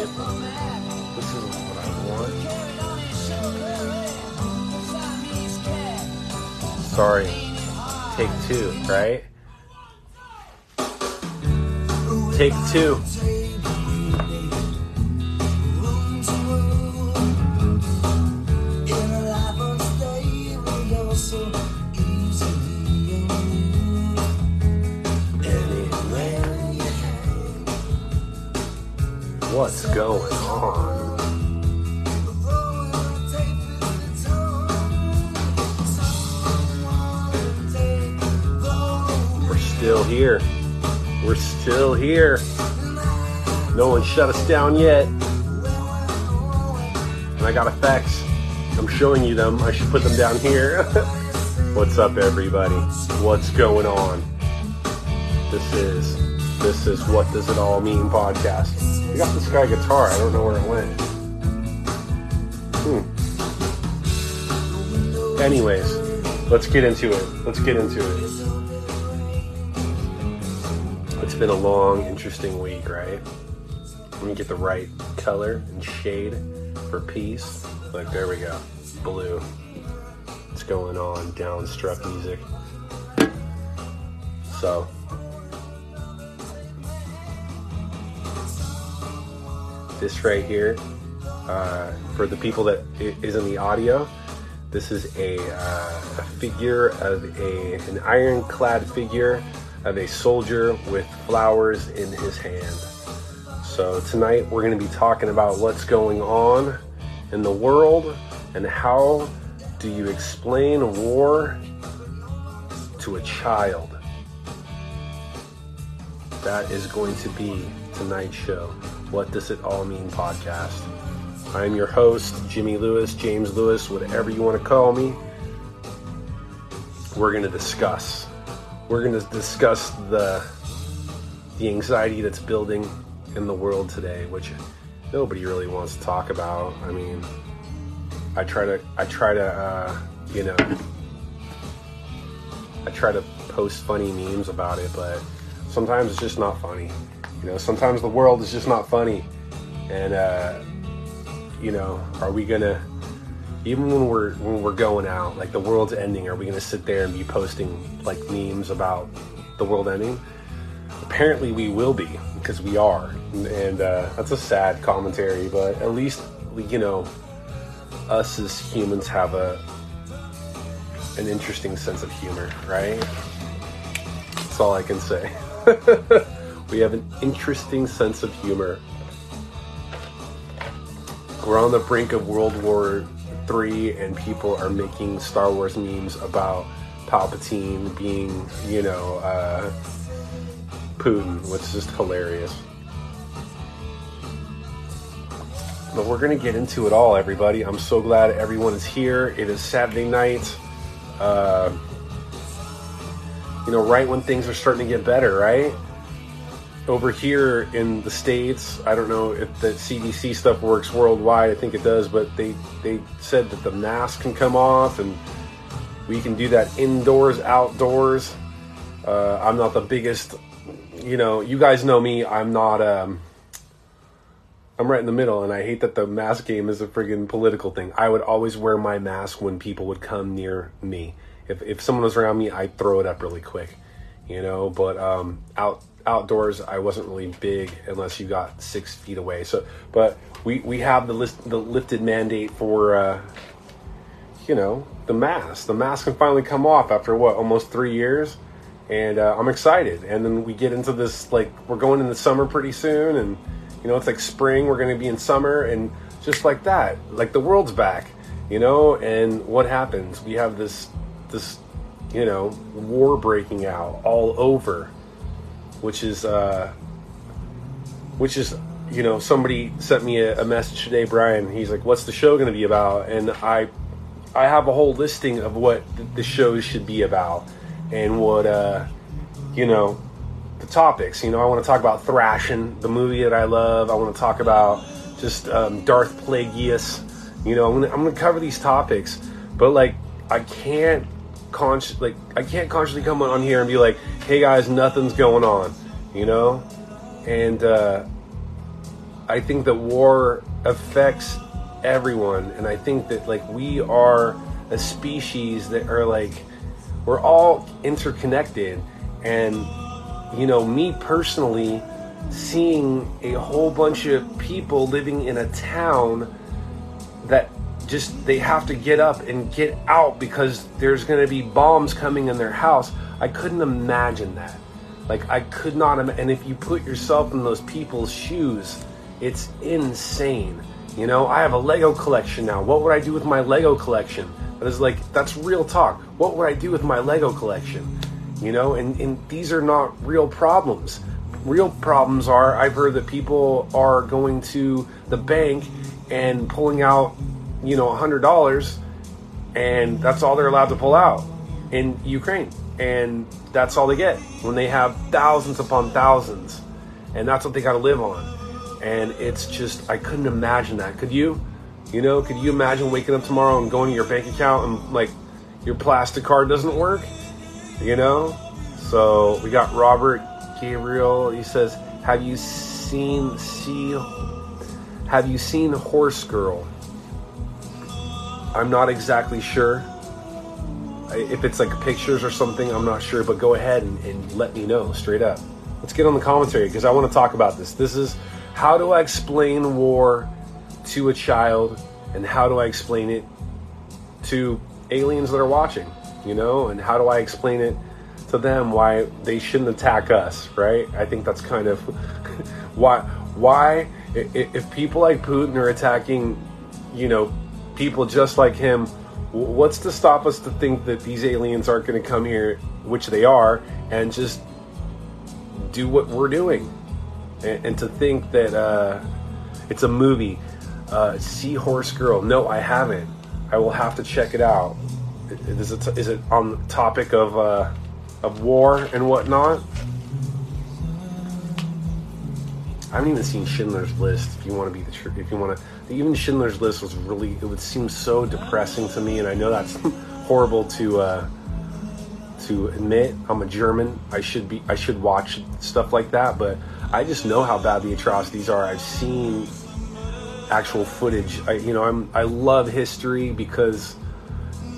it. This is what I want. Sorry. Take two, right? Take two. What's going on? We're still here. We're still here. No one shut us down yet. And I got effects. I'm showing you them. I should put them down here. What's up, everybody? What's going on? This is this is what does it all mean podcast. Got this guy guitar. I don't know where it went. Hmm. Anyways, let's get into it. Let's get into it. It's been a long, interesting week, right? Let me get the right color and shade for peace. Like, there we go. Blue. What's going on? Downstruck music. So, this right here, uh, for the people that is in the audio, this is a, uh, a figure of a an ironclad figure of a soldier with flowers in his hand. So tonight we're going to be talking about what's going on in the world and how do you explain war to a child. That is going to be tonight's show. What Does It All Mean podcast. I am your host, Jimmy Lewis, James Lewis, whatever you want to call me. We're going to discuss. We're going to discuss the the anxiety that's building in the world today, which nobody really wants to talk about. I mean, I try to I try to uh, you know I try to post funny memes about it, but sometimes it's just not funny. You know, sometimes the world is just not funny, and uh, you know, are we gonna even when we're when we're going out, like the world's ending, are we gonna sit there and be posting like memes about the world ending? Apparently, we will be because we are, and, and uh, that's a sad commentary. But at least you know, us as humans have a an interesting sense of humor, right? That's all I can say. we have an interesting sense of humor. We're on the brink of World War III, and people are making Star Wars memes about Palpatine being, you know, uh, Putin, which is just hilarious. But we're going to get into it all, everybody. I'm so glad everyone is here. It is Saturday night. Uh, you know, right when things are starting to get better, right? Over here in the states, I don't know if the CDC stuff works worldwide. I think it does, but they they said that the mask can come off and we can do that indoors, outdoors. Uh, I'm not the biggest, you know. You guys know me. I'm not. Um, I'm right in the middle, and I hate that the mask game is a friggin' political thing. I would always wear my mask when people would come near me. If, if someone was around me, I'd throw it up really quick, you know. But um, out outdoors, I wasn't really big unless you got six feet away. So, but we we have the list the lifted mandate for, uh, you know, the mask. The mask can finally come off after what almost three years, and uh, I'm excited. And then we get into this like we're going into summer pretty soon, and you know it's like spring. We're going to be in summer, and just like that, like the world's back, you know. And what happens? We have this this you know war breaking out all over which is uh which is you know somebody sent me a, a message today brian. He's like what's the show going to be about? And i i have a whole listing of what th- the shows should be about and what uh you know the topics. You know i want to talk about Thrashin' the movie that i love. I want to talk about just um, darth plagueis. You know I'm gonna cover these topics but like i can't conscious like I can't consciously come on here and be like, "Hey guys, nothing's going on," you know, and uh, I think that war affects everyone, and I think that like we are a species that are like we're all interconnected, and you know, me personally, seeing a whole bunch of people living in a town that just they have to get up and get out because there's going to be bombs coming in their house. I couldn't imagine that. Like I could not and if you put yourself in those people's shoes, it's insane. You know, I have a Lego collection now. What would I do with my Lego collection? But it's like that's real talk. What would I do with my Lego collection? You know, and, and these are not real problems. Real problems are I've heard that people are going to the bank and pulling out you know, $100 and that's all they're allowed to pull out in Ukraine. And that's all they get when they have thousands upon thousands. And that's what they got to live on. And it's just, I couldn't imagine that. Could you? You know, could you imagine waking up tomorrow and going to your bank account and like your plastic card doesn't work? You know? So we got Robert Gabriel. He says, Have you seen see have you seen Horse Girl? I'm not exactly sure. If it's like pictures or something, I'm not sure, but go ahead and, and let me know straight up. Let's get on the commentary because I want to talk about this. This is how do I explain war to a child and how do I explain it to aliens that are watching, you know, and how do I explain it to them why they shouldn't attack us, right? I think that's kind of why why if people like Putin are attacking, you know, people just like him, what's to stop us to think that these aliens aren't going to come here, which they are, and just do what we're doing? And, and to think that uh, it's a movie. Uh, Seahorse Girl. No, I haven't. I will have to check it out. Is it, is it on the topic of, uh, of war and whatnot? I haven't even seen Schindler's List. If you want to be the truth, if you want to, even Schindler's List was really. It would seem so depressing to me, and I know that's horrible to uh, to admit. I'm a German. I should be. I should watch stuff like that, but I just know how bad the atrocities are. I've seen actual footage. I, you know, I'm. I love history because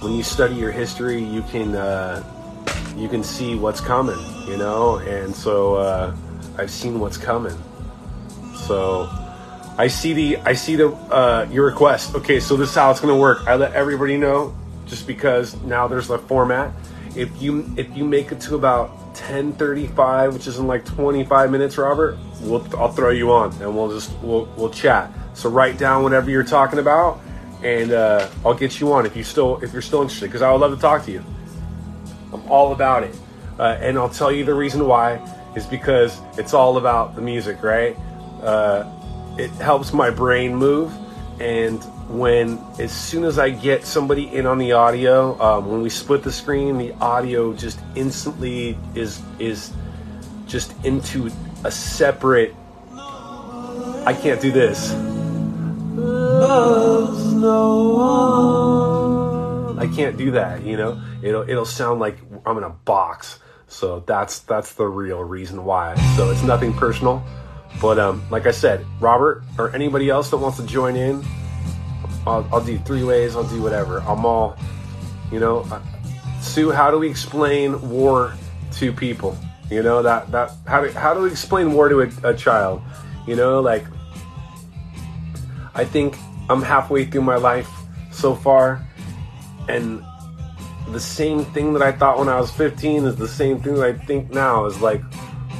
when you study your history, you can uh, you can see what's coming. You know, and so uh, I've seen what's coming so I see the I see the uh, your request. Okay, so this is how it's gonna work. I let everybody know just because now there's a format. If you if you make it to about 10:35, which is in like 25 minutes, Robert, we'll I'll throw you on and we'll just we'll we'll chat. So write down whatever you're talking about, and uh, I'll get you on if you still if you're still interested because I would love to talk to you. I'm all about it, uh, and I'll tell you the reason why is because it's all about the music, right? Uh, it helps my brain move. And when, as soon as I get somebody in on the audio, um, when we split the screen, the audio just instantly is is just into a separate. I can't do this. I can't do that. You know, it'll it'll sound like I'm in a box. So that's that's the real reason why. So it's nothing personal. But um, like I said, Robert or anybody else that wants to join in, I'll, I'll do three ways. I'll do whatever. I'm all, you know. Uh, Sue, how do we explain war to people? You know that that how do how do we explain war to a, a child? You know, like I think I'm halfway through my life so far, and the same thing that I thought when I was 15 is the same thing that I think now. Is like,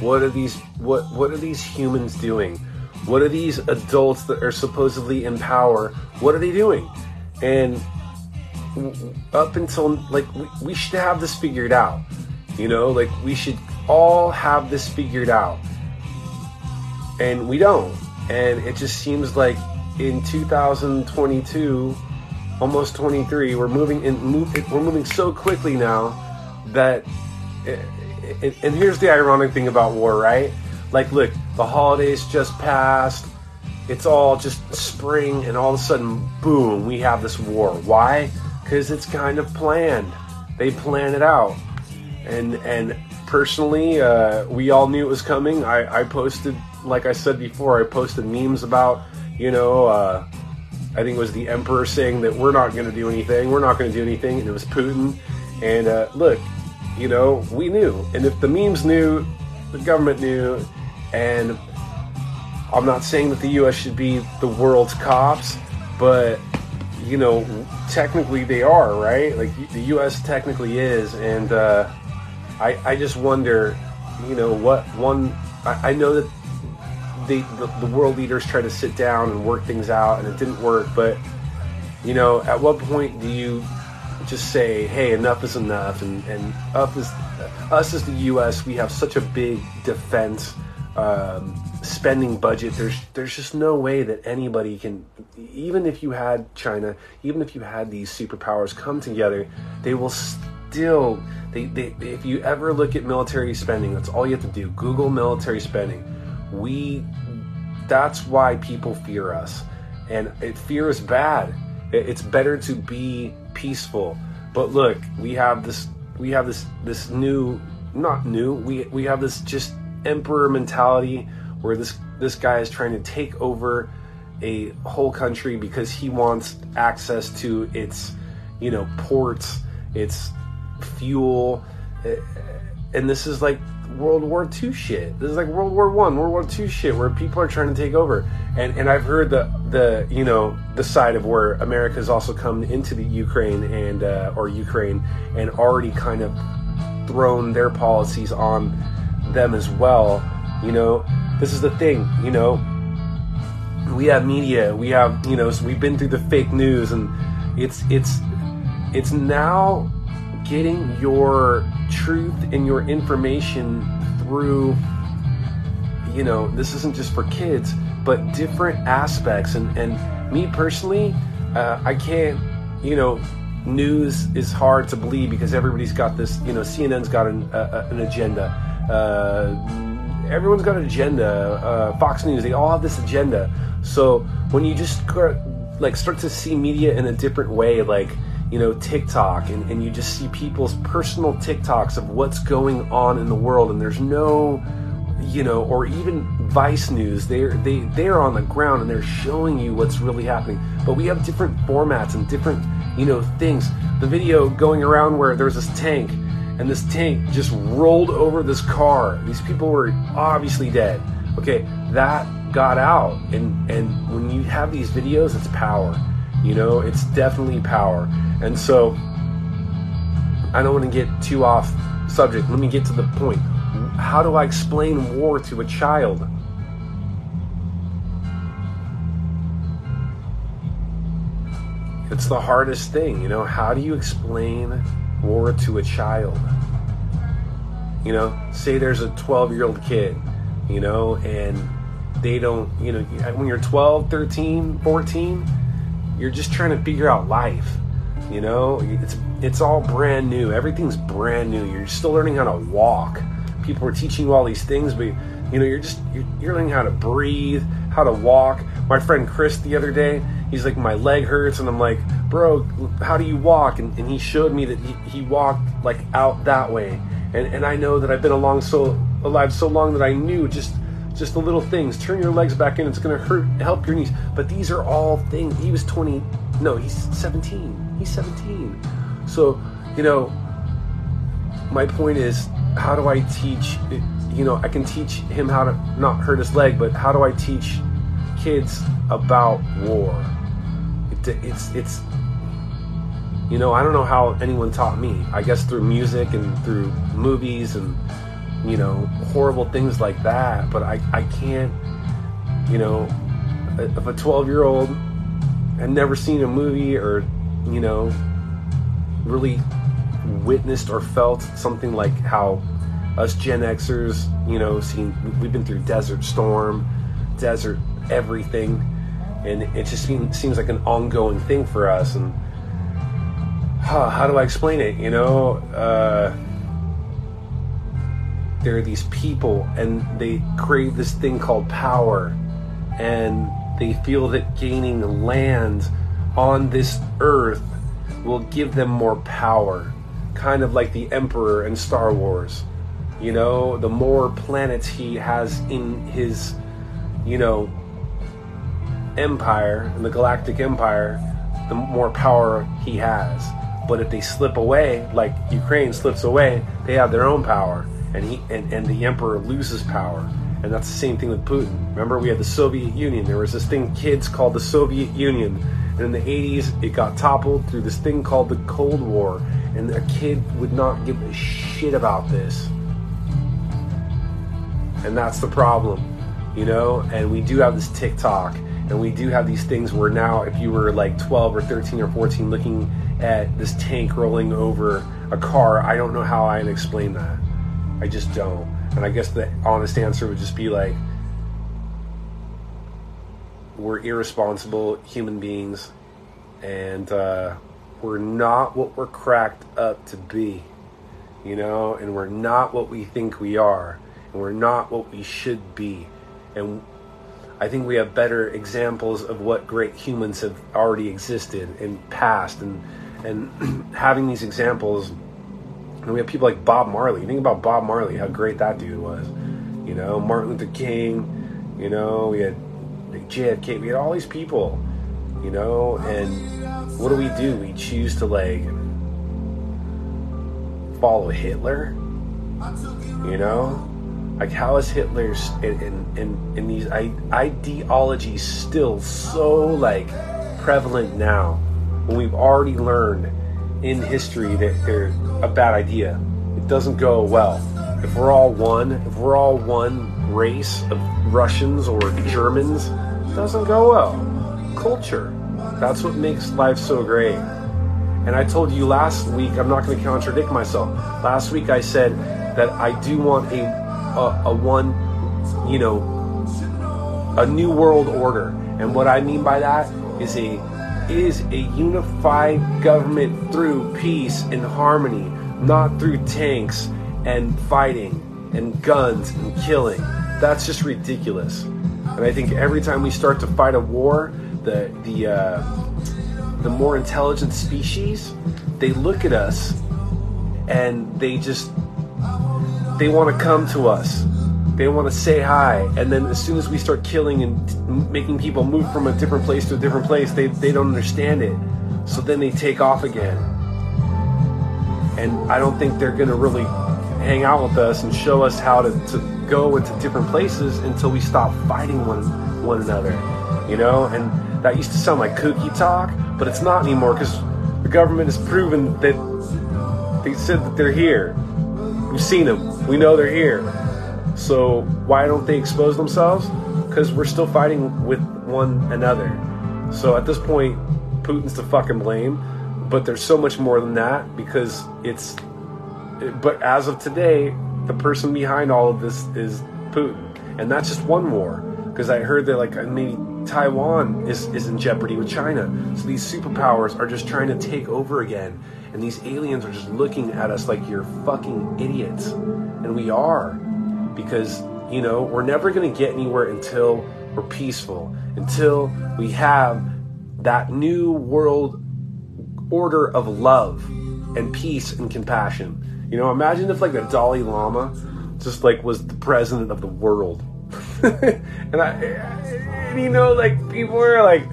what are these what what are these humans doing? What are these adults that are supposedly in power? What are they doing? And up until like we, we should have this figured out. You know, like we should all have this figured out. And we don't. And it just seems like in 2022, almost 23, we're moving in move, we're moving so quickly now that eh, and here's the ironic thing about war, right? Like, look, the holidays just passed. It's all just spring, and all of a sudden, boom, we have this war. Why? Because it's kind of planned. They plan it out. And and personally, uh, we all knew it was coming. I, I posted like I said before, I posted memes about, you know, uh, I think it was the emperor saying that we're not going to do anything, we're not going to do anything, and it was Putin. And uh, look, you know, we knew, and if the memes knew, the government knew, and I'm not saying that the U.S. should be the world's cops, but you know, technically they are, right? Like the U.S. technically is, and uh, I I just wonder, you know, what one I, I know that the, the, the world leaders try to sit down and work things out, and it didn't work. But you know, at what point do you just say, "Hey, enough is enough," and and up is us as the U.S. We have such a big defense um, spending budget. There's there's just no way that anybody can, even if you had China, even if you had these superpowers come together, they will still. They, they, if you ever look at military spending, that's all you have to do. Google military spending we that's why people fear us and it, fear is bad it, it's better to be peaceful. But look we have this we have this this new not new we we have this just emperor mentality where this this guy is trying to take over a whole country because he wants access to its you know ports its fuel. And this is like World War II shit. This is like World War One, World War II shit, where people are trying to take over. And and I've heard the the you know the side of where America has also come into the Ukraine and uh, or Ukraine and already kind of thrown their policies on them as well. You know, this is the thing. You know, we have media. We have you know so we've been through the fake news, and it's it's it's now getting your truth and your information through you know this isn't just for kids but different aspects. And and me personally uh, i can't you know news is hard to believe because everybody's got this you know cnn's got an, uh, an agenda. Uh, everyone's got an agenda. Uh, fox news they all have this agenda. So when you just like start to see media in a different way like you know, TikTok and, and you just see people's personal TikToks of what's going on in the world and there's no you know, or even Vice News, they're they they're on the ground and they're showing you what's really happening. But we have different formats and different, you know, things. The video going around where there's this tank and this tank just rolled over this car. These people were obviously dead. Okay, that got out and and when you have these videos, it's power. You know, it's definitely power. And so I don't want to get too off subject. Let me get to the point. How do I explain war to a child? It's the hardest thing, you know. How do you explain war to a child? You know, say there's a 12 year old kid, you know, and they don't, you know, when you're 12, 13, 14, you're just trying to figure out life you know, it's it's all brand new. Everything's brand new. You're still learning how to walk. People are teaching you all these things, but you know, you're just you're, you're learning how to breathe, how to walk. My friend Chris the other day, he's like, my leg hurts, and I'm like, bro, how do you walk? And, and he showed me that he, he walked like out that way. And and I know that I've been along so alive so long that I knew just just the little things. Turn your legs back in. It's going to hurt, help your knees. But these are all things. He was 20. No, he's 17. He's 17. So, you know, my point is, how do I teach? You know, I can teach him how to not hurt his leg, but how do I teach kids about war? It, it's it's you know, I don't know how anyone taught me. I guess through music and through movies and you know, horrible things like that. But I, I can't, you know, if a 12 year old had never seen a movie or, you know, really witnessed or felt something like how us Gen Xers, you know, seen, we've been through Desert Storm, Desert everything, and it just seems, seems like an ongoing thing for us. And huh, how do I explain it? You know, uh, there are these people and they crave this thing called power. And they feel that gaining land on this earth will give them more power. Kind of like the emperor in star wars. You know the more planets he has in his you know, empire and the galactic empire, the more power he has. But if they slip away, like Ukraine slips away, they have their own power, and he and, and the emperor loses power. And that's the same thing with Putin. Remember, we had the Soviet Union. There was this thing kids called the Soviet Union. And in the 80s, it got toppled through this thing called the Cold War. And a kid would not give a shit about this. And that's the problem, you know? And we do have this TikTok. And we do have these things where now, if you were like 12 or 13 or 14 looking at this tank rolling over a car, I don't know how I'd explain that. I just don't. And I guess the honest answer would just be like, we're irresponsible human beings, and uh, we're not what we're cracked up to be, you know, and we're not what we think we are, and we're not what we should be. And I think we have better examples of what great humans have already existed in past, and and having these examples and we have people like Bob Marley. Think about Bob Marley, how great that dude was. You know, Martin Luther King. You know, we had JFK. We had all these people. You know, and what do we do? We choose to like follow Hitler. You know, like how is Hitler in in, in these ideologies still so like prevalent now when we've already learned in history that they're a bad idea. It doesn't go well. If we're all one, if we're all one race of Russians or Germans, it doesn't go well. Culture. That's what makes life so great. And I told you last week, I'm not going to contradict myself. Last week I said that I do want a, a, a one, you know, a new world order. And what I mean by that is a is a unified government through peace and harmony, not through tanks and fighting and guns and killing. That's just ridiculous. And I think every time we start to fight a war, the the uh, the more intelligent species, they look at us and they just they want to come to us they want to say hi, and then as soon as we start killing and making people move from a different place to a different place, they, they don't understand it. So then they take off again. And I don't think they're going to really hang out with us and show us how to, to go into different places until we stop fighting one, one another. You know? And that used to sound like kooky talk, but it's not anymore because the government has proven that they said that they're here. We've seen them. We know they're here. So why don't they expose themselves? Because we're still fighting with one another. So at this point, Putin's to fucking blame. But there's so much more than that because it's. But as of today, the person behind all of this is Putin, and that's just one war. Because I heard that like maybe Taiwan is is in jeopardy with China. So these superpowers are just trying to take over again, and these aliens are just looking at us like you're fucking idiots, and we are because, you know, we're never going to get anywhere until we're peaceful, until we have that new world order of love and peace and compassion. You know, imagine if like the Dalai Lama just like was the president of the world. and I and you know like people are like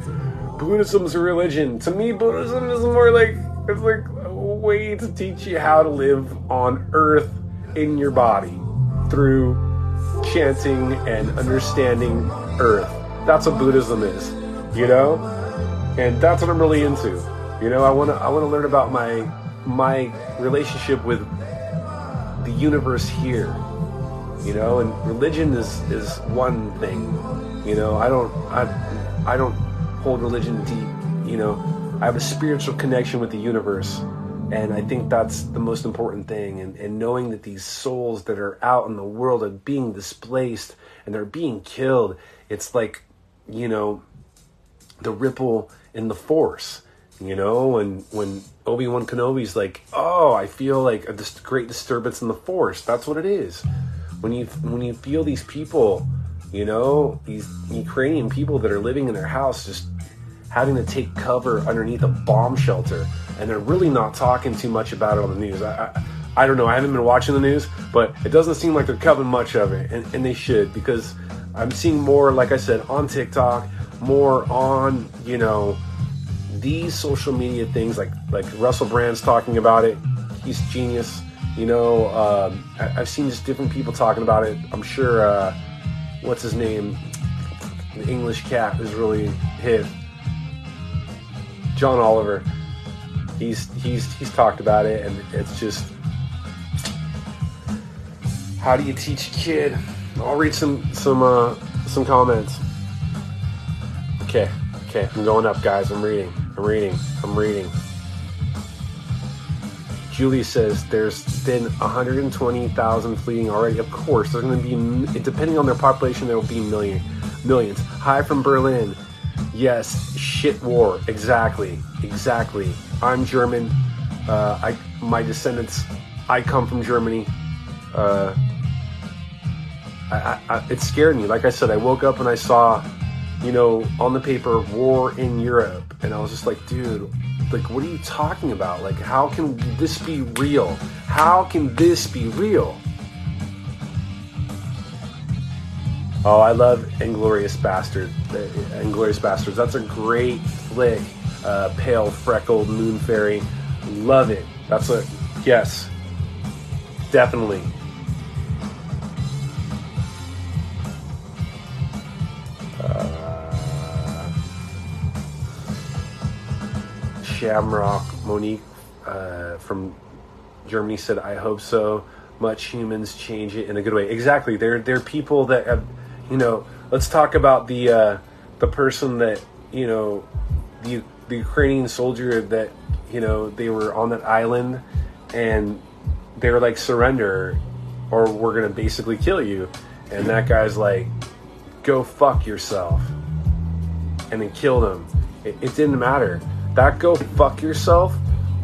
Buddhism's a religion. To me Buddhism is more like it's like a way to teach you how to live on earth in your body through chanting and understanding earth. That's what Buddhism is, you know? And that's what I'm really into. You know, I want to I want to learn about my my relationship with the universe here. You know, and religion is is one thing. You know, I don't I I don't hold religion deep, you know. I have a spiritual connection with the universe and I think that's the most important thing. And, and knowing that these souls that are out in the world are being displaced and they're being killed, it's like, you know, the ripple in the force. You know, and when Obi Wan Kenobi's like, "Oh, I feel like a dis- great disturbance in the Force." That's what it is. When you when you feel these people, you know, these Ukrainian people that are living in their house, just having to take cover underneath a bomb shelter and they're really not talking too much about it on the news. I, I, I don't know. I haven't been watching the news, but it doesn't seem like they're covering much of it, and, and they should because I'm seeing more, like I said, on TikTok, more on you know these social media things, like like Russell Brand's talking about it. He's genius. You know, um, I, have seen just different people talking about it. I'm sure. Uh, what's his name? The English cat is really hit. John Oliver. He's he's he's talked about it, and it's just how do you teach a kid? I'll read some some uh, some comments. Okay, okay, I'm going up, guys. I'm reading. I'm reading. I'm reading. Julie says there's been 120,000 fleeing already. Of course, there's going to be, depending on their population, there will be million, millions. Hi from Berlin. Yes, shit war. Exactly, exactly. I'm German. Uh, I my descendants. I come from Germany. Uh, I, I, it scared me. Like I said, I woke up and I saw, you know, on the paper, war in Europe, and I was just like, dude, like, what are you talking about? Like, how can this be real? How can this be real? Oh, I love Inglourious Basterds. Uh, Inglourious Basterds. That's a great flick. Uh, pale, freckled moon fairy. Love it. That's a yes, definitely. Shamrock Monique uh, from Germany said, "I hope so. Much humans change it in a good way." Exactly. They're they're people that have, you know. Let's talk about the uh, the person that you know, the the Ukrainian soldier that you know they were on that island, and they were like surrender, or we're gonna basically kill you, and that guy's like, go fuck yourself, and then killed him. It, it didn't matter that go fuck yourself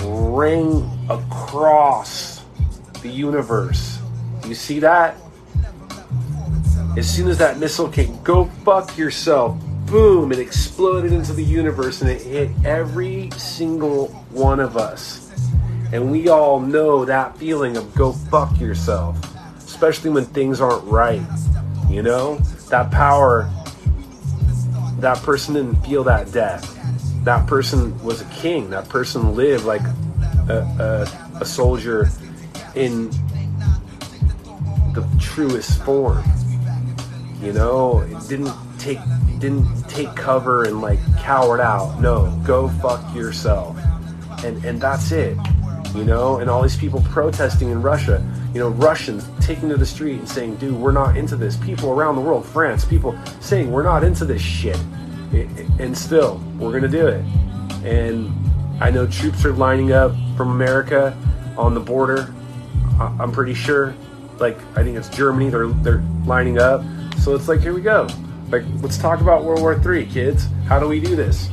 ring across the universe. You see that? As soon as that missile came, go fuck yourself. Boom, it exploded into the universe and it hit every single one of us. And we all know that feeling of go fuck yourself, especially when things aren't right. You know? That power, that person didn't feel that death that person was a king. That person lived like a, a, a soldier in the truest form. You know, it didn't take didn't take cover and like cowered out. No, go fuck yourself. And and that's it. You know, and all these people protesting in Russia, you know, Russians taking to the street and saying, dude, we're not into this. People around the world, France, people saying, we're not into this shit and still, we're going to do it. And I know troops are lining up from America on the border. I'm pretty sure. Like I think it's Germany. They're they're lining up. So it's like here we go. Like let's talk about World War III, kids. How do we do this?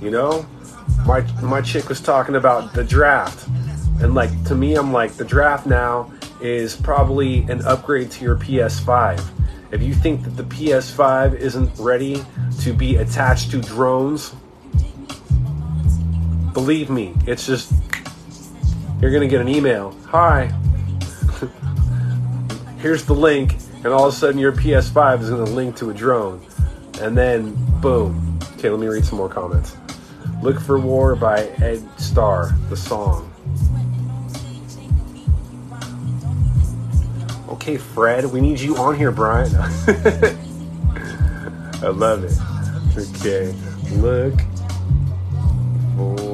You know, my my chick was talking about the draft, and like to me, I'm like the draft now is probably an upgrade to your PS5 if you think that the PS5 isn't ready to be attached to drones, believe me, it's just you're to get an email. Hi. Here's the link, and all of a sudden your PS5 is going to link to a drone. And then, boom. Okay, let me read some more comments. Look for War by Ed Starr, the song. Okay, Fred, we need you on here, Brian. I love it. Okay, look for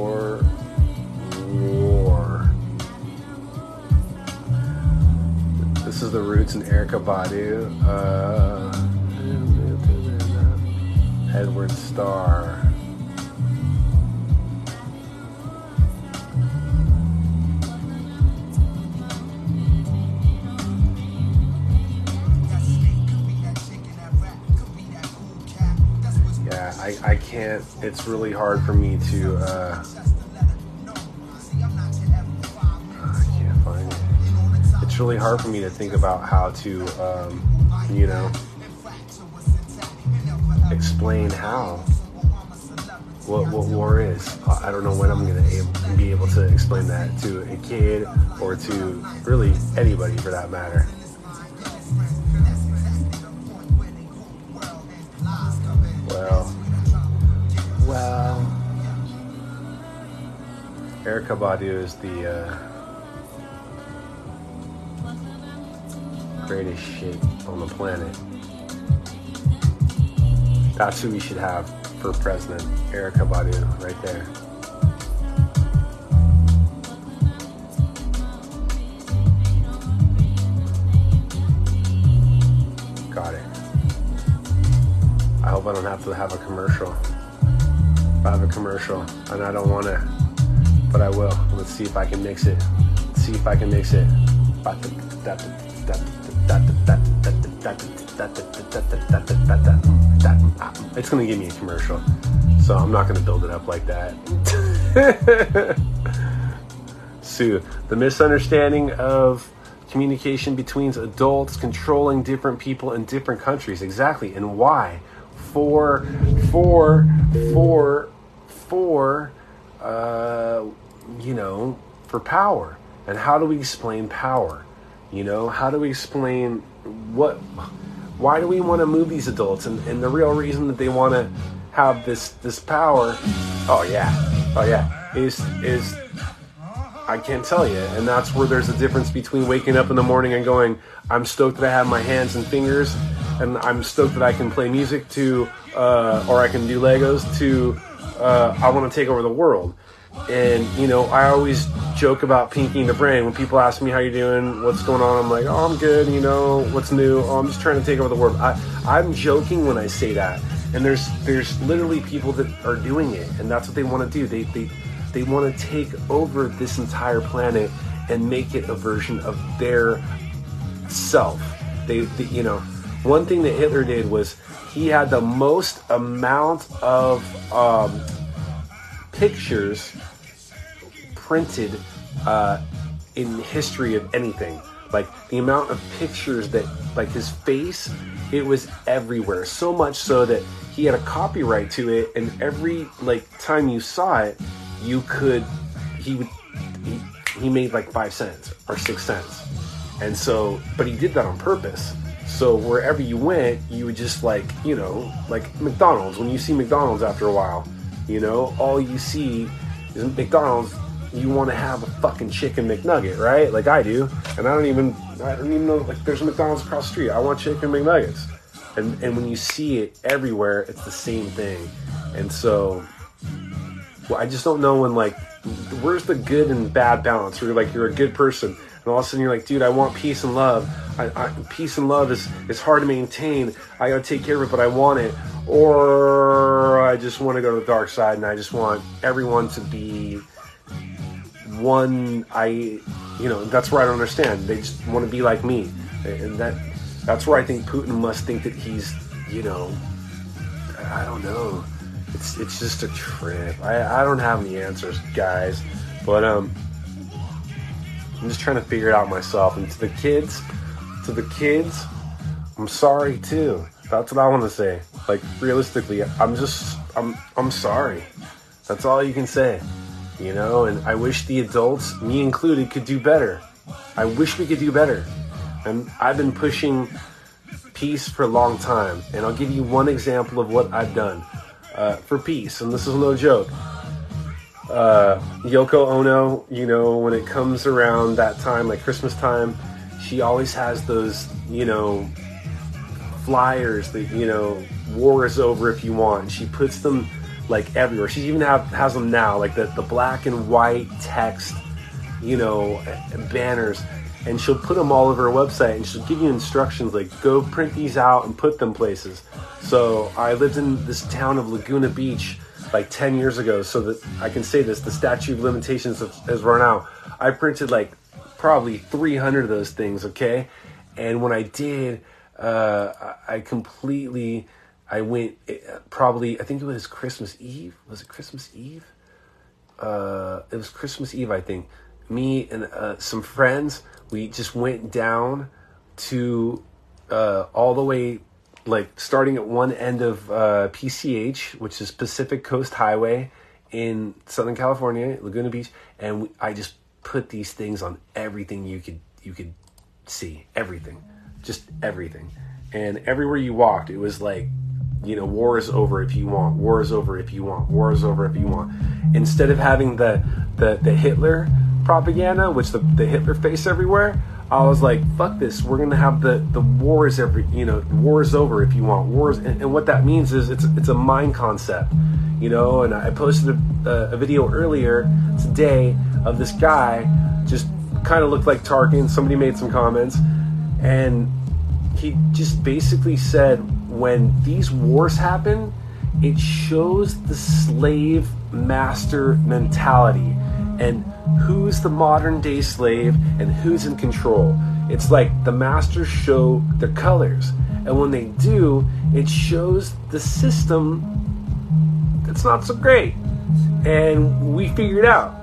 This is the Roots and Erykah Badu. Uh, Edwin Starr. Yeah, I, I can't, it's really hard for me to, uh, really hard for me to think about how to, um, you know, explain how what, what war is. I don't know when I'm gonna be able to explain that to a kid or to really anybody for that matter. Well, well, Erykah Badu is the. Uh, greatest shit on the planet. That's who we should have for president. Erykah Badu, right there. Got it. I hope I don't have to have a commercial. If I have a commercial, and I don't want to, but I will. Let's see if I can mix it. Let's see if I can mix it. It's gonna give me a commercial, so I'm not gonna build it up like that. Sue, the misunderstanding of communication between adults controlling different people in different countries. Exactly, and why? For, for, for, for, uh, you know, for power. And how do we explain power? You know, how do we explain what? Why do we want to move these adults? And, and the real reason that they want to have this this power, oh yeah, oh yeah, is is I can't tell you. And that's where there's a difference between waking up in the morning and going, I'm stoked that I have my hands and fingers, and I'm stoked that I can play music to, uh, or I can do Legos to, uh, I want to take over the world. And, you know, I always joke about pinking the brain. When people ask me how you're doing, what's going on, I'm like, oh, I'm good, you know, what's new? Oh, I'm just trying to take over the world. I, I'm joking when I say that. And there's there's literally people that are doing it, and that's what they want to do. They, they they want to take over this entire planet and make it a version of their self. They, they, you know, one thing that Hitler did was he had the most amount of um, pictures printed uh, in history of anything. Like the amount of pictures that, like his face, it was everywhere. So much so that he had a copyright to it, and every like time you saw it, you could he would he, he made like five cents or six cents and so but he did that on purpose so wherever you went you would just like you know like mcdonald's when you see mcdonald's after a while you know all you see is mcdonald's you want to have a fucking chicken mcnugget right? Like i do. And i don't even i don't even know like there's a mcdonald's across the street. I want chicken mcnuggets. And and when you see it everywhere it's the same thing. And so well, I just don't know when like where's the good and bad balance where you're like you're a good person and all of a sudden you're like dude I want peace and love. I, I, peace and love is is hard to maintain. I gotta take care of it but I want it. Or just want to go to the dark side and I just want everyone to be one I you know that's where I don't understand they just want to be like me and that that's where I think Putin must think that he's you know I don't know it's it's just a trip. I, I don't have any answers, guys. But um I'm just trying to figure it out myself. And to the kids, to the kids, I'm sorry too. That's what I want to say. Like realistically, I'm just I'm I'm sorry. That's all you can say. You know, and I wish the adults, me included, could do better. I wish we could do better. And I've been pushing peace for a long time. And I'll give you one example of what I've done uh, for peace, and this is no joke. Uh, Yoko Ono, you know, when it comes around that time, like Christmas time, she always has those, you know, flyers that you know, war is over if you want. She puts them like everywhere. She even have has them now, like the the black and white text, you know, banners and she'll put them all over her website and she'll give you instructions like go print these out and put them places so i lived in this town of laguna beach like 10 years ago so that i can say this the statute of limitations has run out i printed like probably 300 of those things okay and when i did uh, i completely i went eh, probably i think it was christmas eve. Was it christmas eve? Uh, it was christmas eve i think. Me and uh, some friends we just went down to uh, all the way like starting at one end of uh, PCH, which is Pacific Coast Highway in Southern California, Laguna Beach, and we, I just put these things on everything you could you could see, everything, just everything, and everywhere you walked, it was like you know, war is over if you want, war is over if you want, war is over if you want. Instead of having the the, the Hitler propaganda, which the, the Hitler face everywhere, I was like, fuck this. We're gonna have the the war is every you know, war is over if you want wars, and, and what that means is it's it's a mind concept, you know. And I posted a, a video earlier today of this guy just kind of looked like Tarkin. Somebody made some comments, and he just basically said when these wars happen, it shows the slave master mentality and who's the modern day slave and who's in control. It's like the masters show their colors, and when they do, it shows the system that's not so great. And we figured out.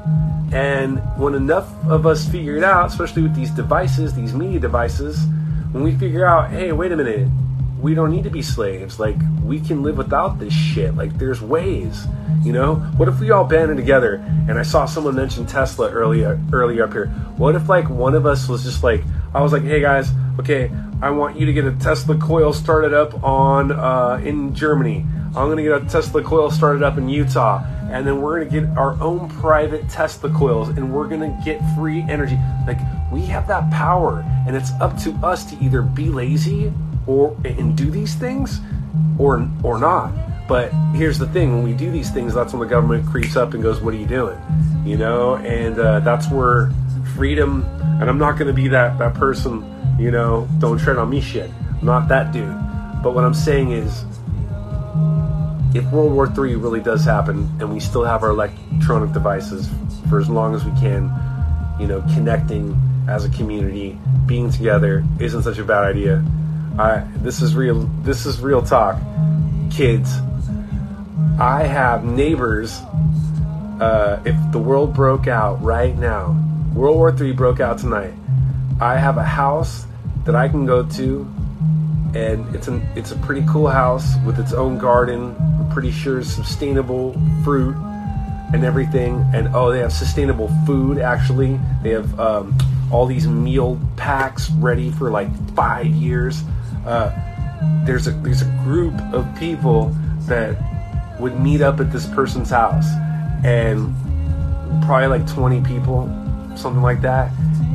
And when enough of us figure it out, especially with these devices, these media devices, when we figure out, hey, wait a minute, we don't need to be slaves. Like, we can live without this shit. Like, there's ways, you know? What if we all banded together? And I saw someone mention Tesla earlier, earlier up here. What if, like, one of us was just like, I was like, hey guys, okay, I want you to get a Tesla coil started up on, uh, in Germany. I'm gonna get a Tesla coil started up in Utah and then we're to get our own private Tesla coils and we're to get free energy. Like we have that power and it's up to us to either be lazy or and do these things or or not. But here's the thing: when we do these things, that's when the government creeps up and goes, "What are you doing?" You know, and uh, that's where freedom. And I'm not going to be that that person. You know, don't tread on me, shit. I'm not that dude. But what I'm saying is, if World War III really does happen and we still have our electronic devices for as long as we can, you know, connecting as a community, being together isn't such a bad idea. I this is real this is real talk. Kids, I have neighbors uh, if the world broke out right now, World War III broke out tonight, I have a house that I can go to and it's an it's a pretty cool house with its own garden. I'm pretty sure sustainable fruit and everything. And oh, they have sustainable food. Actually, they have um, all these meal packs ready for like five years. Uh, there's a there's a group of people that would meet up at this person's house, and probably like 20 people, something like that.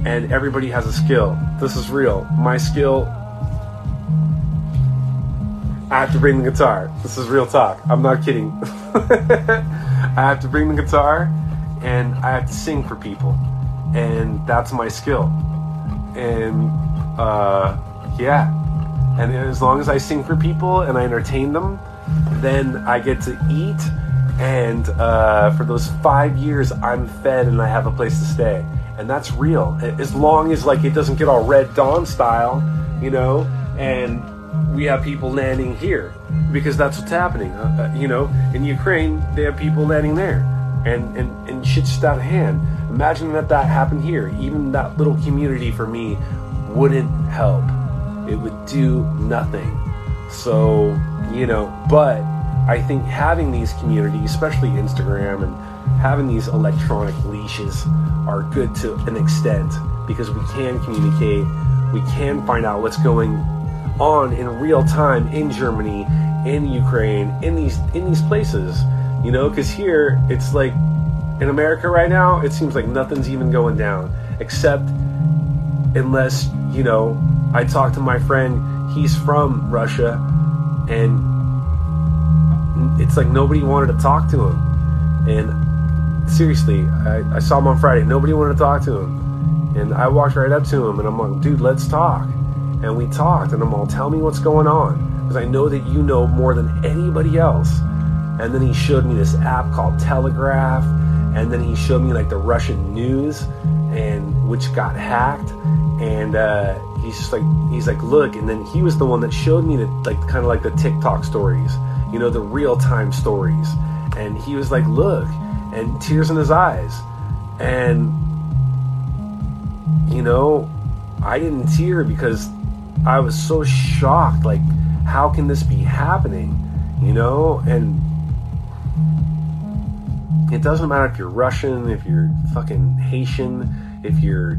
And everybody has a skill. This is real. My skill I have to bring the guitar. This is real talk. I'm not kidding. I have to bring the guitar and I have to sing for people. And that's my skill. And uh, yeah. And as long as I sing for people and I entertain them, then I get to eat. And uh, for those five years, I'm fed and I have a place to stay. And that's real. As long as like it doesn't get all red dawn style, you know, and we have people landing here because that's what's happening. Uh, uh, you know, in Ukraine, they have people landing there, and and and shit's just out of hand. Imagine that that happened here. Even that little community for me wouldn't help. It would do nothing. So you know, but I think having these communities, especially Instagram and having these electronic leashes, are good to an extent because we can communicate. We can find out what's going on in real time in Germany, in Ukraine, in these in these places. You know, because here it's like in America right now, it seems like nothing's even going down, except unless you know I talked to my friend. He's from Russia, and it's like nobody wanted to talk to him. And seriously, I, I saw him on Friday. Nobody wanted to talk to him. And I walked right up to him and I'm like, dude, let's talk and we talked and I'm all tell me what's going on because I know that you know more than anybody else and then he showed me this app called Telegraph and then he showed me like the Russian news and which got hacked and uh, he's just like he's like look and then he was the one that showed me the like kind of like the TikTok stories you know the real time stories and he was like look and tears in his eyes and you know I didn't tear because I was so shocked. Like, how can this be happening? You know, and it doesn't matter if you're Russian, if you're fucking Haitian, if you're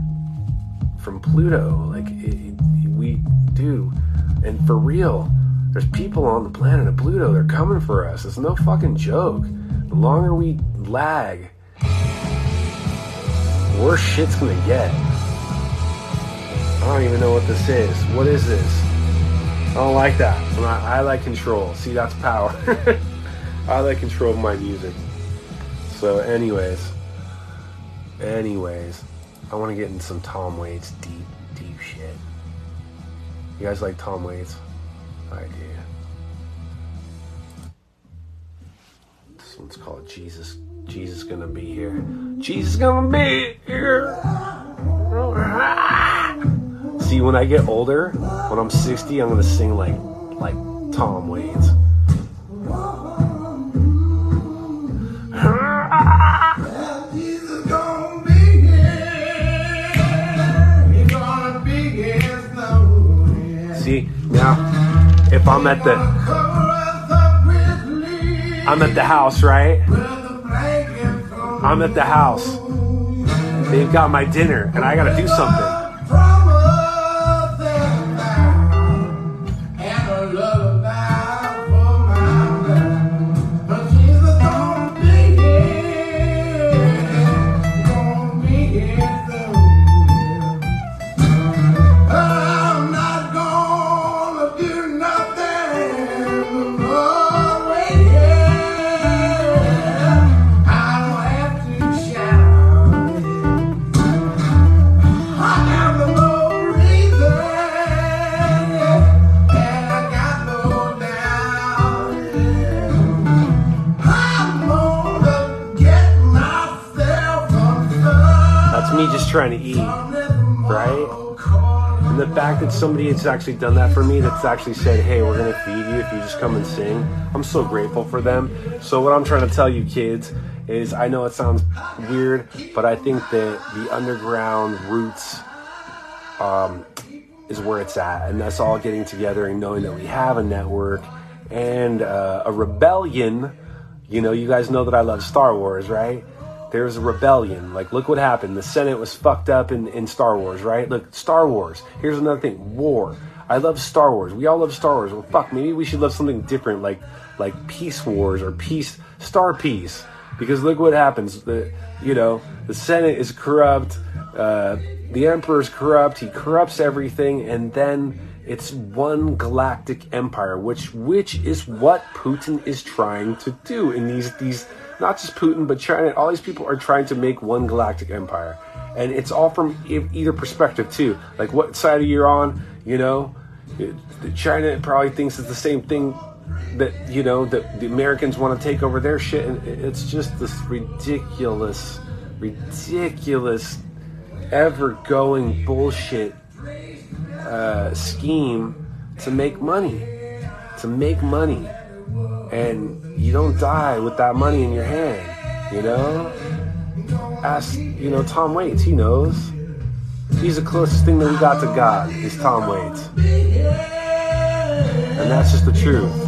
from Pluto. Like, it, it, we do. And for real, There's people on the planet of Pluto. They're coming for us. It's no fucking joke. The longer we lag, worse shit's gonna get. I don't even know what this is. What is this? I don't like that. I, I like control. See, that's power. I like control of my music. So, anyways, anyways, I want to get in some Tom Waits deep, deep shit. You guys like Tom Waits? I do. This one's called Jesus. Jesus gonna be here. Jesus gonna be here. See, when I get older, when I'm 60, I'm gonna sing like like Tom Waits. If I'm at the, I'm at the house, right? I'm at the house. They've got my dinner, and I gotta do something. Somebody that's actually done that for me, that's actually said, hey, we're going to feed you if you just come and sing, I'm so grateful for them. So, what I'm trying to tell you kids is I know it sounds weird, but I think that the underground roots um, is where it's at. And that's all getting together and knowing that we have a network and uh, a rebellion. You know, you guys know that I love Star Wars, right? There's a rebellion. Like, look what happened. The Senate was fucked up in, in Star Wars, right? Look, Star Wars. Here's another thing war. I love Star Wars. We all love Star Wars. Well, fuck, maybe we should love something different, like like Peace Wars or Peace Star Peace. Because look what happens. The you know the Senate is corrupt. Uh, the Emperor is corrupt. He corrupts everything, and then it's one galactic empire, which which is what Putin is trying to do in these these not just Putin, but China. All these people are trying to make one galactic empire, and it's all from either perspective too. Like what side are you on? You know, China probably thinks it's the same thing that you know that the Americans want to take over their shit, and it's just this ridiculous, ridiculous, ever-going bullshit uh, scheme to make money, to make money and you don't die with that money in your hand, you know? Ask, you know, Tom Waits, he knows. He's the closest thing that we got to God, is Tom Waits. And that's just the truth.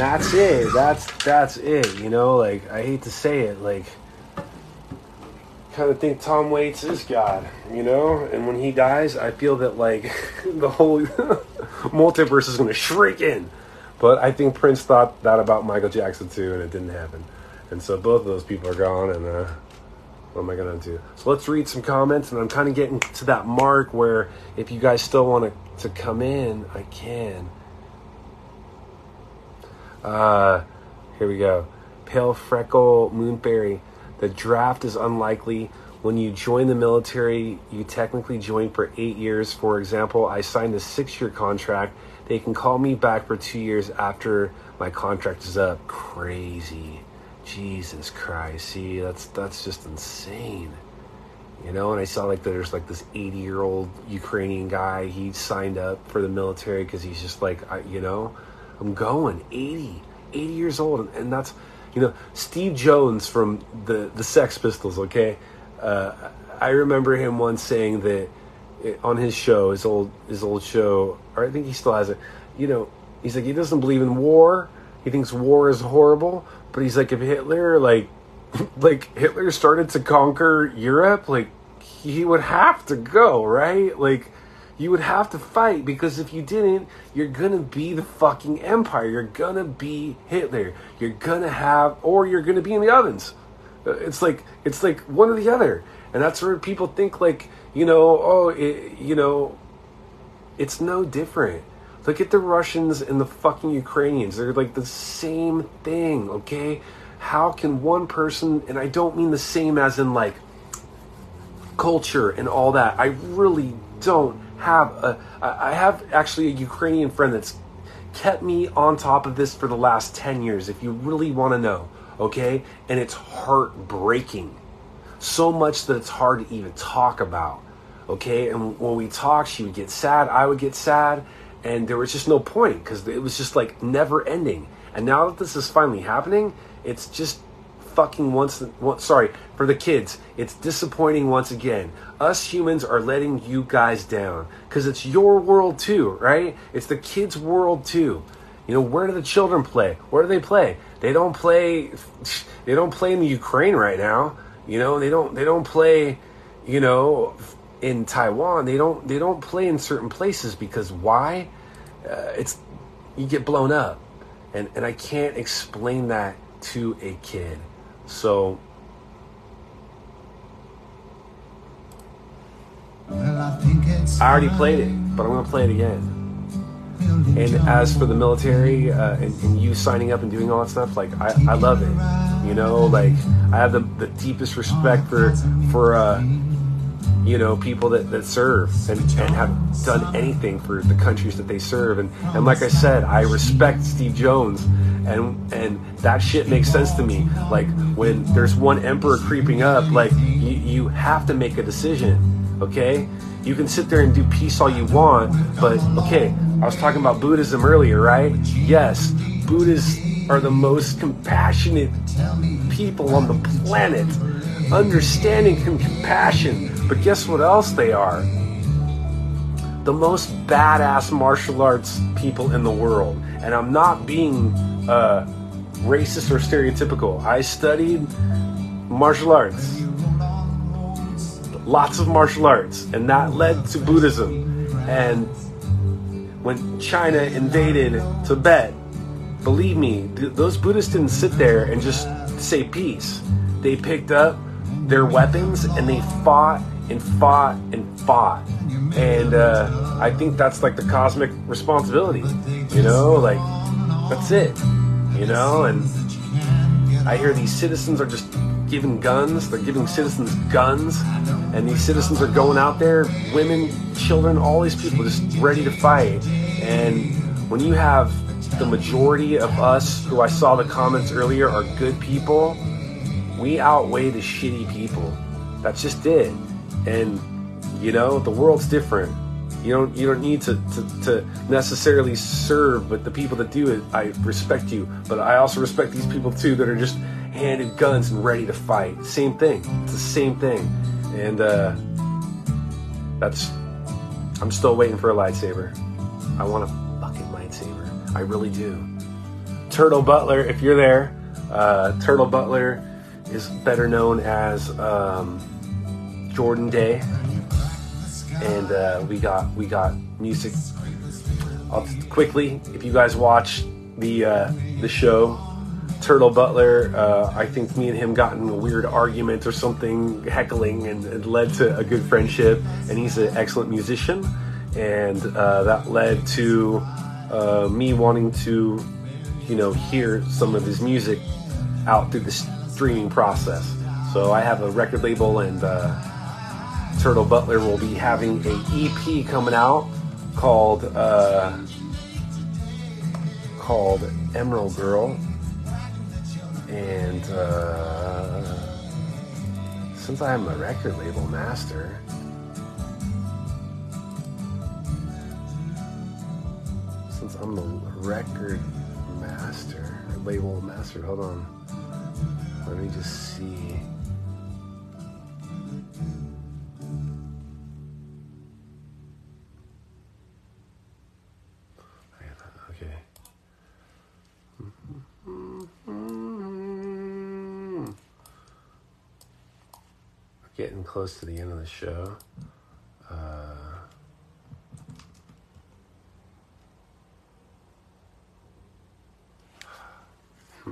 That's it. That's that's it. You know, like I hate to say it, like kind of think Tom Waits is God, you know? And when he dies, I feel that like the whole multiverse is going to shrink in. But I think Prince thought that about Michael Jackson too, and it didn't happen. And so both of those people are gone, and uh, what am I to do? So let's read some comments, and I'm kind of getting to that mark where if you guys still want to, to come in, I can. Uh, here we go. Pale Freckle Moonberry. The draft is unlikely. When you join the military, you technically join for eight years. For example, I signed a six year contract. They can call me back for two years after my contract is up. Crazy. Jesus Christ. See, that's that's just insane. You know, and I saw like there's like this 80 year old Ukrainian guy. He signed up for the military because he's just like, I, you know, I'm going 80, 80 years old, and that's you know Steve Jones from the the Sex Pistols. Okay, uh, I remember him once saying that on his show, his old his old show, or I think he still has it. You know, he's like he doesn't believe in war. He thinks war is horrible, but he's like if Hitler like like Hitler started to conquer Europe, like he would have to go, right? Like you would have to fight because if you didn't, you're gonna be the fucking empire. You're gonna be Hitler. You're gonna have, or you're gonna be in the ovens. Uh, it's like it's like one or the other, and that's where people think like you know, oh, it, you know, it's no different. Look at the Russians and the fucking Ukrainians. They're like the same thing, okay? How can one person, and I don't mean the same as in like culture and all that. I really don't have a. I have actually a Ukrainian friend that's kept me on top of this for the last 10 years, if you really want to know, okay? And it's heartbreaking. So much that it's hard to even talk about, okay? And when we talked, she would get sad, I would get sad, and there was just no point because it was just like never ending. And now that this is finally happening, it's just fucking once, sorry for the kids it's disappointing once again. Us humans are letting you guys down because it's your world too right? It's the kids world too. You know where do the children play? Where do they play? They don't play they don't play in the ukraine right now. You know they don't they don't play you know in taiwan. They don't they don't play in certain places because why? Uh, it's you get blown up. And and i can't explain that to a kid so I already played it, but I'm going to play it again. And as for the military uh, and, and, you signing up and doing all that stuff, like I, I love it. You know, like I have the, the deepest respect for for uh, you know people that, that serve and, and have done anything for the countries that they serve. And and like I said, I respect Steve Jones and and that shit makes sense to me. Like when there's one emperor creeping up, like you, you have to make a decision. Okay, you can sit there and do peace all you want, but okay, I was talking about Buddhism earlier, right? Yes, Buddhists are the most compassionate people on the planet, understanding and compassion. But guess what else they are? The most badass martial arts people in the world. And I'm not being uh, racist or stereotypical. I studied martial arts, lots of martial arts, and that led to Buddhism. And when China invaded Tibet, believe me, th- those Buddhists didn't sit there and just say peace. They picked up their weapons and they fought and fought and fought. And uh, I think that's like the cosmic responsibility, you know, like that's it you know, and I hear these citizens are just giving guns, they're giving citizens guns, and these citizens are going out there, women, children, all these people just ready to fight. And when you have the majority of us, who I saw the comments earlier, are good people, we outweigh the shitty people. That's just it. And, you know, the world's different. You don't you don't need to, to, to, necessarily serve, but the people that do it, I respect you. But I also respect these people too that are just handed guns and ready to fight. Same thing. It's the same thing. And uh, that's I'm still waiting for a lightsaber. I want a fucking lightsaber. I really do. Turtle Butler, if you're there, uh, Turtle Butler is better known as um, Jordan Day and uh, we got we got music. I'll quickly, if you guys watch the uh, the show, Turtle Butler, uh, I think me and him got in a weird argument or something, heckling, and it led to a good friendship. And he's an excellent musician, and uh, that led to uh, me wanting to, you know, hear some of his music out through the streaming process. So I have a record label and uh, Turtle Butler will be having a EP coming out called uh, called Emerald Girl, and uh, since I'm a record label master. Since I'm the record master, label master, hold on. Let me just see. Getting close to the end of the show. Uh,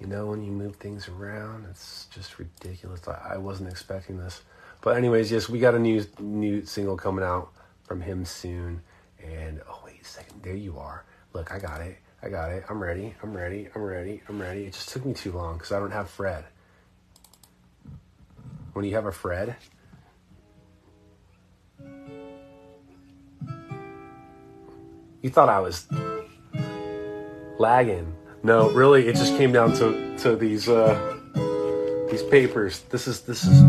you know, when you move things around, it's just ridiculous. I, I wasn't expecting this, but anyways, yes, we got a new new single coming out from him soon. And oh wait a second, there you are. Look, I got it. I got it. I'm ready. I'm ready. I'm ready. I'm ready. It just took me too long because I don't have Fred. When you have a Fred, you thought I was lagging. No, really, it just came down to to these uh, these papers. This is this is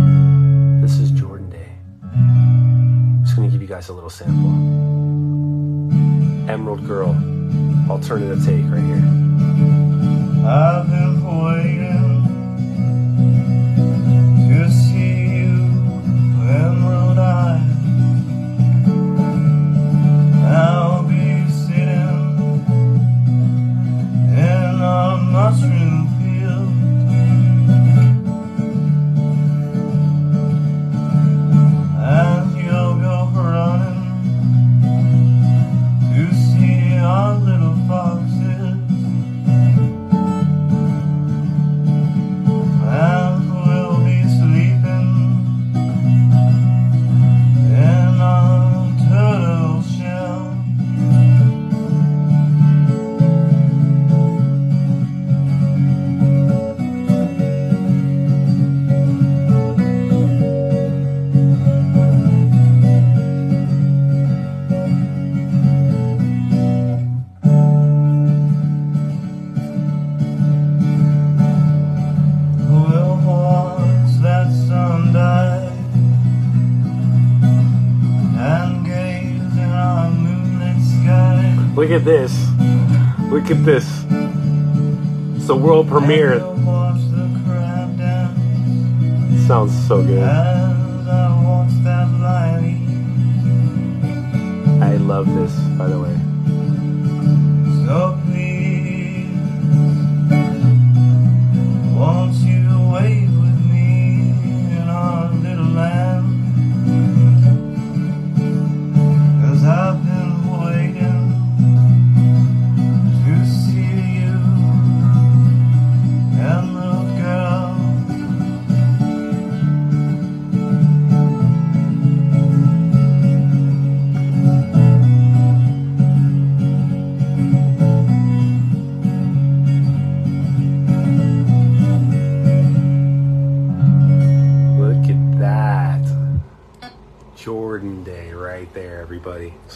this is Jordan Day. I'm just gonna give you guys a little sample. Emerald Girl, alternative take right here. At this. Look at this. It's a world premiere. Sounds so good. I love this, by the way.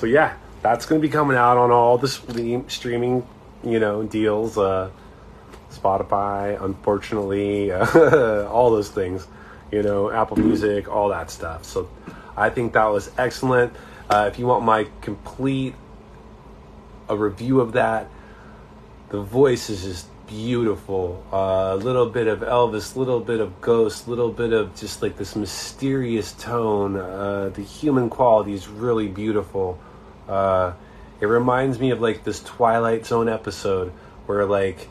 So yeah, that's going to be coming out on all the streaming, you know, deals. Uh, Spotify, unfortunately, uh, all those things, you know, Apple Music, all that stuff. So I think that was excellent. Uh, if you want my complete a review of that, the voice is just beautiful. Uh, a little bit of Elvis, a little bit of Ghost, little bit of just like this mysterious tone. Uh, the human quality is really beautiful. Uh, it reminds me of like this Twilight Zone episode where like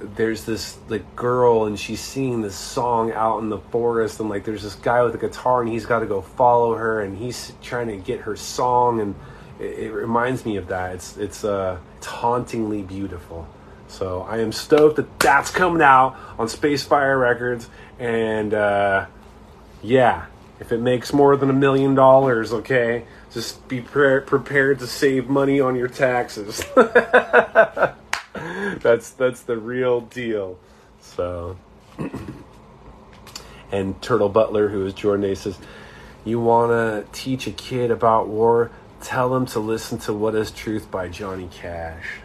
there's this like girl and she's singing this song out in the forest and like there's this guy with a guitar and he's got to go follow her and he's trying to get her song and it, it reminds me of that. It's it's uh hauntingly beautiful. So I am stoked that that's coming out on Spacefire Records, and uh, yeah, if it makes more than a million dollars, okay, just be pre- prepared to save money on your taxes. that's that's the real deal. So, and Turtle Butler, who is Jordan says, "You want to teach a kid about war? Tell him to listen to What Is Truth by Johnny Cash."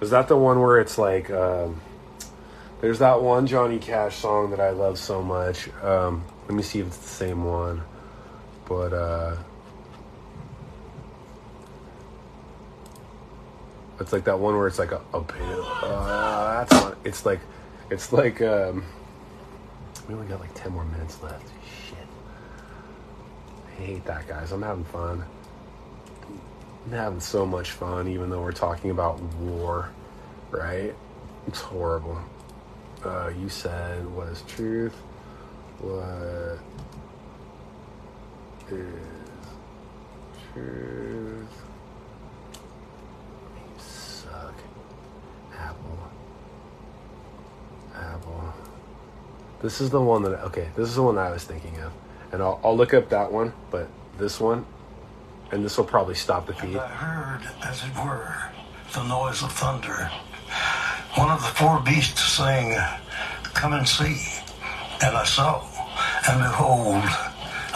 Is that the one where it's like, um, there's that one Johnny Cash song that I love so much. Um, let me see if it's the same one. But, uh, it's like that one where it's like a, a. Uh, that's not, it's like, it's like, um, we only got like 10 more minutes left. Shit. I hate that, guys. I'm having fun. I'm having so much fun, even though we're talking about war, right? It's horrible. Uh, you said what is truth? What is truth? You suck. Apple. Apple. This is the one that okay. This is the one I was thinking of, and I'll I'll look up that one, but this one, and this will probably stop the feed. I heard, as it were, the noise of thunder. One of the four beasts saying, Come and see. And I saw, and behold,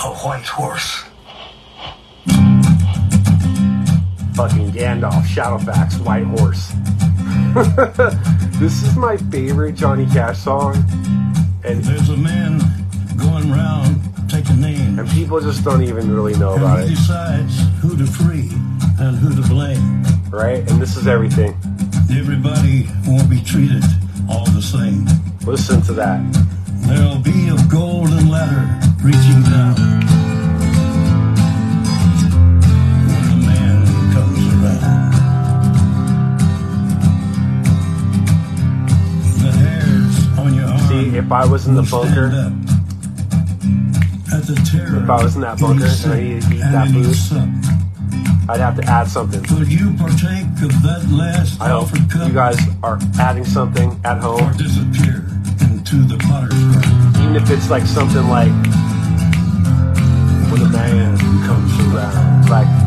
a white horse. fucking Gandalf, Shadowfax, White Horse. this is my favorite Johnny Cash song, and There's a man going round taking names. and people just don't even really know about And he it, decides who to free and who to blame. right? And this is everything. Everybody won't be treated all the same. Listen to that. There'll be a golden ladder reaching down. When the man comes around. The hairs on your arm. See, if I was in the bunker, up At the terror If I was in that bunker and I needed to eat that food. I'd have to add something. Will you partake of that last I hope you guys are adding something at home. or disappear into the potter's garden? Even if it's like something like when a man comes around, like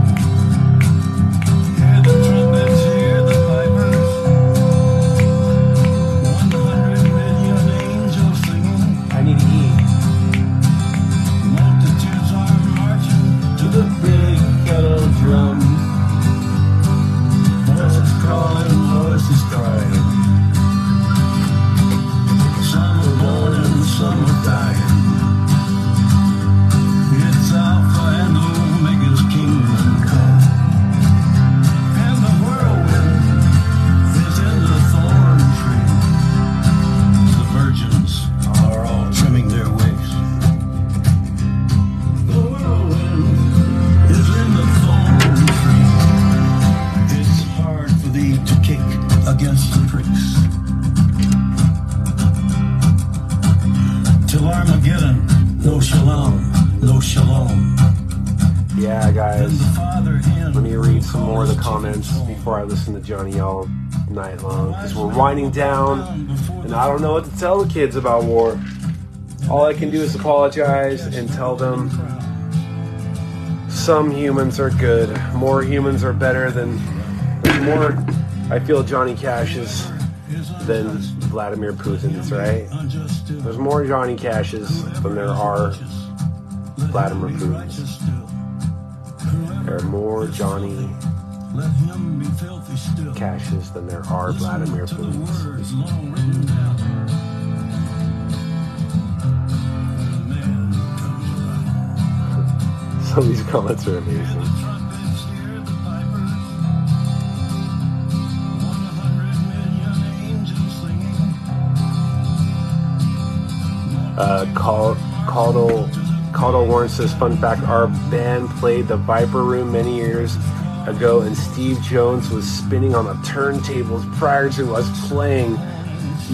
Johnny all night long because we're winding down, and I don't know what to tell the kids about war. All I can do is apologize and tell them some humans are good, more humans are better than more. I feel Johnny Cash is than Vladimir Putin's, right? There's more Johnny Cashes than there are Vladimir Putin's. There are more Johnny Let him be filthy still. Cashes than there are Vladimir To the Putin's. words long written down. When the man comes around. Some of these comments are amazing. trumpets, hear the pipers. One hundred million angels singing. Uh, Cal- Caudle, Caudle Warren says, fun fact, our band played the Viper Room many years ago and Steve Jones was spinning on the turntables prior to us playing.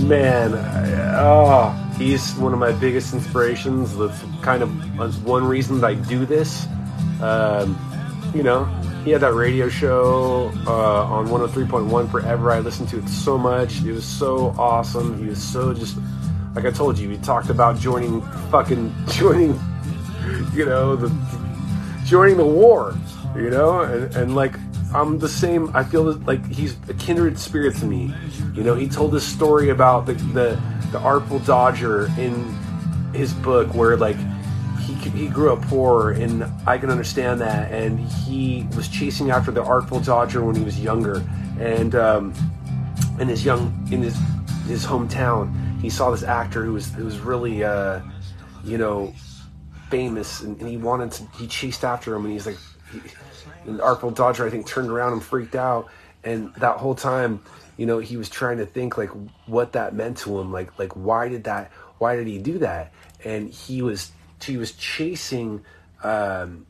Man, I- oh, he's one of my biggest inspirations. That's kind of one reason that I do this. Um, you know, he had that radio show uh, on 103.1 forever. I listened to it so much. It was so awesome. He was so just like I told you. He talked about joining fucking joining, you know, the joining the war. You know, and, and like I'm the same. I feel like he's a kindred spirit to me. You know, he told this story about the the, the Artful Dodger in his book where like he, he grew up poor and I can understand that and he was chasing after the Artful Dodger when he was younger and um, in his young in his his hometown he saw this actor who was who was really uh, you know famous and, and he wanted to he chased after him and he's like and Artful Dodger I think turned around and freaked out and that whole time you know he was trying to think like what that meant to him like like why did that why did he do that and he was he was chasing um,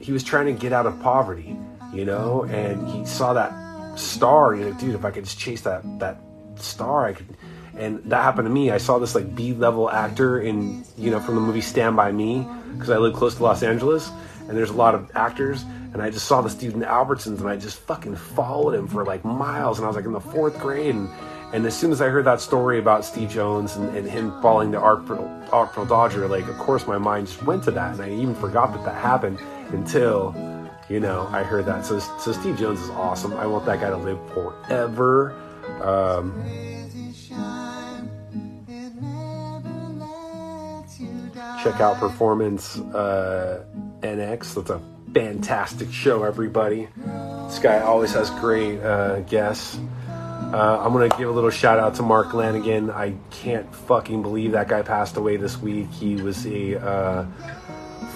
he was trying to get out of poverty you know and he saw that star you know dude if I could just chase that that star. I could, and that happened to me. I saw this like B level actor in you know from the movie Stand by Me because I live close to Los Angeles, and there's a lot of actors. And I just saw the Stephen Albertsons, and I just fucking followed him for like miles. And I was like in the fourth grade, and and as soon as I heard that story about Steve Jones and, and him falling to Artful Dodger, like of course my mind just went to that, and I even forgot that that happened until you know I heard that. So so Steve Jones is awesome. I want that guy to live forever. Um, check out Performance uh, NX. That's a fantastic show, everybody. This guy always has great uh, guests. Uh, I'm gonna give a little shout out to Mark Lanegan. I can't fucking believe that guy passed away this week. He was a uh,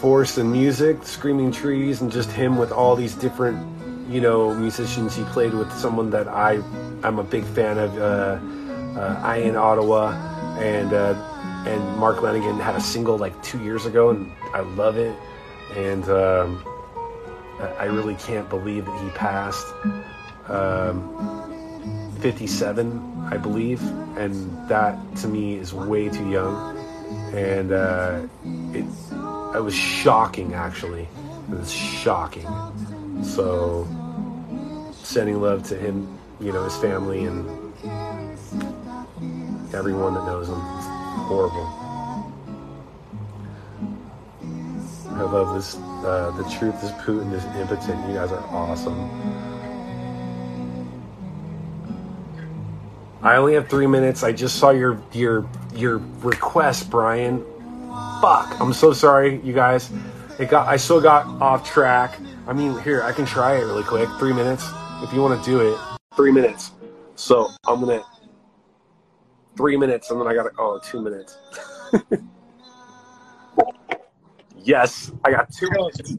force in music, Screaming Trees, and just him with all these different, you know, musicians. He played with someone that I, I'm a big fan of, uh, uh, Ian Ottawa, and uh, and Mark Lanegan had a single like two years ago, and I love it. And um, I I really can't believe that he passed. Um, 57, I believe, and that to me is way too young. And uh, it, it was shocking, actually. It was shocking. So, sending love to him, you know, his family, and everyone that knows him. It's horrible. I love this. Uh, the truth is Putin is impotent. You guys are awesome. I only have three minutes. I just saw your your your request, Brian. Fuck. I'm so sorry, you guys. It got I still got off track. I mean, here I can try it really quick. Three minutes, if you want to do it. Three minutes. So I'm gonna three minutes, and then I got to oh two minutes. yes, I got two minutes.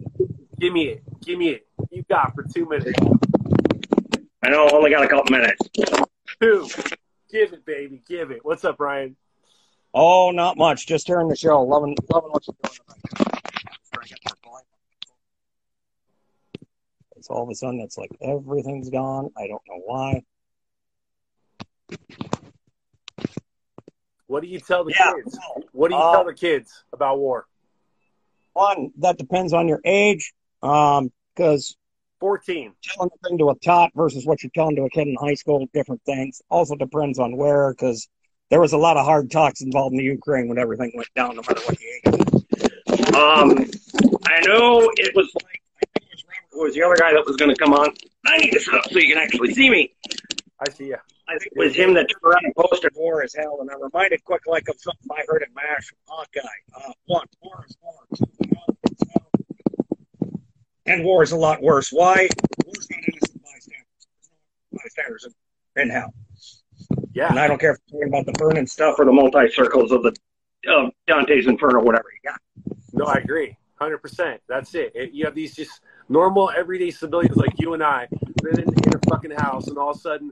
Give me it. Give me it. You got for two minutes. I know, only got a couple minutes. Two. Give it, baby. Give it. What's up, Brian? Oh, not much. Just hearing the show. Loving, loving what you're doing tonight. It's all of a sudden, it's like everything's gone. I don't know why. What do you tell the Yeah. kids? What do you Uh, tell the kids about war? One, that depends on your age. Um, because 14. telling a thing to a tot versus what you're telling to a kid in high school, different things. Also depends on where, because there was a lot of hard talks involved in the Ukraine when everything went down, no matter what the age. Um, I know it was like I think it was who was the other guy that was going to come on. I need to sit up so you can actually see me. I see ya. I think it was him that turned around and posted war is hell, and I reminded quick like of something I heard in MASH from Hawkeye. Uh, one, war is war. Two, hell. And war is a lot worse. Why? War's not innocent bystanders. There's no bystanders in, in hell. Yeah. And I don't care if it's talking about the burning stuff or the multi circles of the of Dante's Inferno, whatever you got. No, I agree. 100%. That's it. it. You have these just normal, everyday civilians like you and I living in a fucking house, and all of a sudden,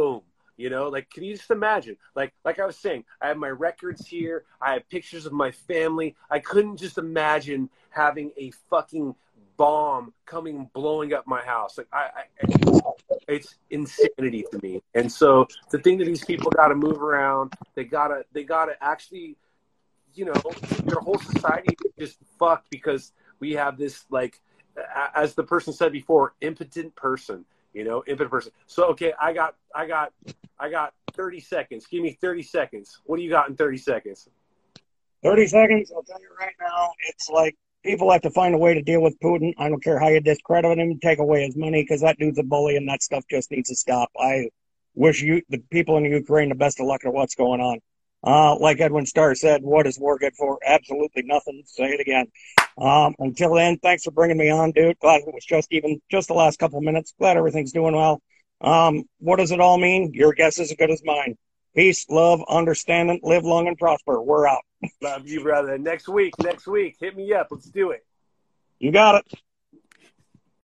boom. You know, like, can you just imagine? Like, like I was saying, I have my records here. I have pictures of my family. I couldn't just imagine having a fucking bomb coming blowing up my house. Like, I, I it's insanity to me. And so the thing that these people got to move around, they gotta, they gotta actually, you know, their whole society just fucked because we have this like, as the person said before, impotent person. You know, impotent person. So okay, I got, I got, I got thirty seconds. Give me thirty seconds. What do you got in thirty seconds? 30 seconds, I'll tell you right now, it's like people have to find a way to deal with Putin. I don't care how you discredit him, take away his money, because that dude's a bully and that stuff just needs to stop. I wish you, the people in Ukraine, the best of luck to what's going on. Uh, like Edwin Starr said, what is war good for? Absolutely nothing. Say it again. Um, until then, thanks for bringing me on, dude. Glad it was just even, just the last couple minutes. Glad everything's doing well. Um, what does it all mean? Your guess is as good as mine. Peace, love, understanding, live long and prosper. We're out. Love you, brother. Next week, next week, hit me up. Let's do it. You got it.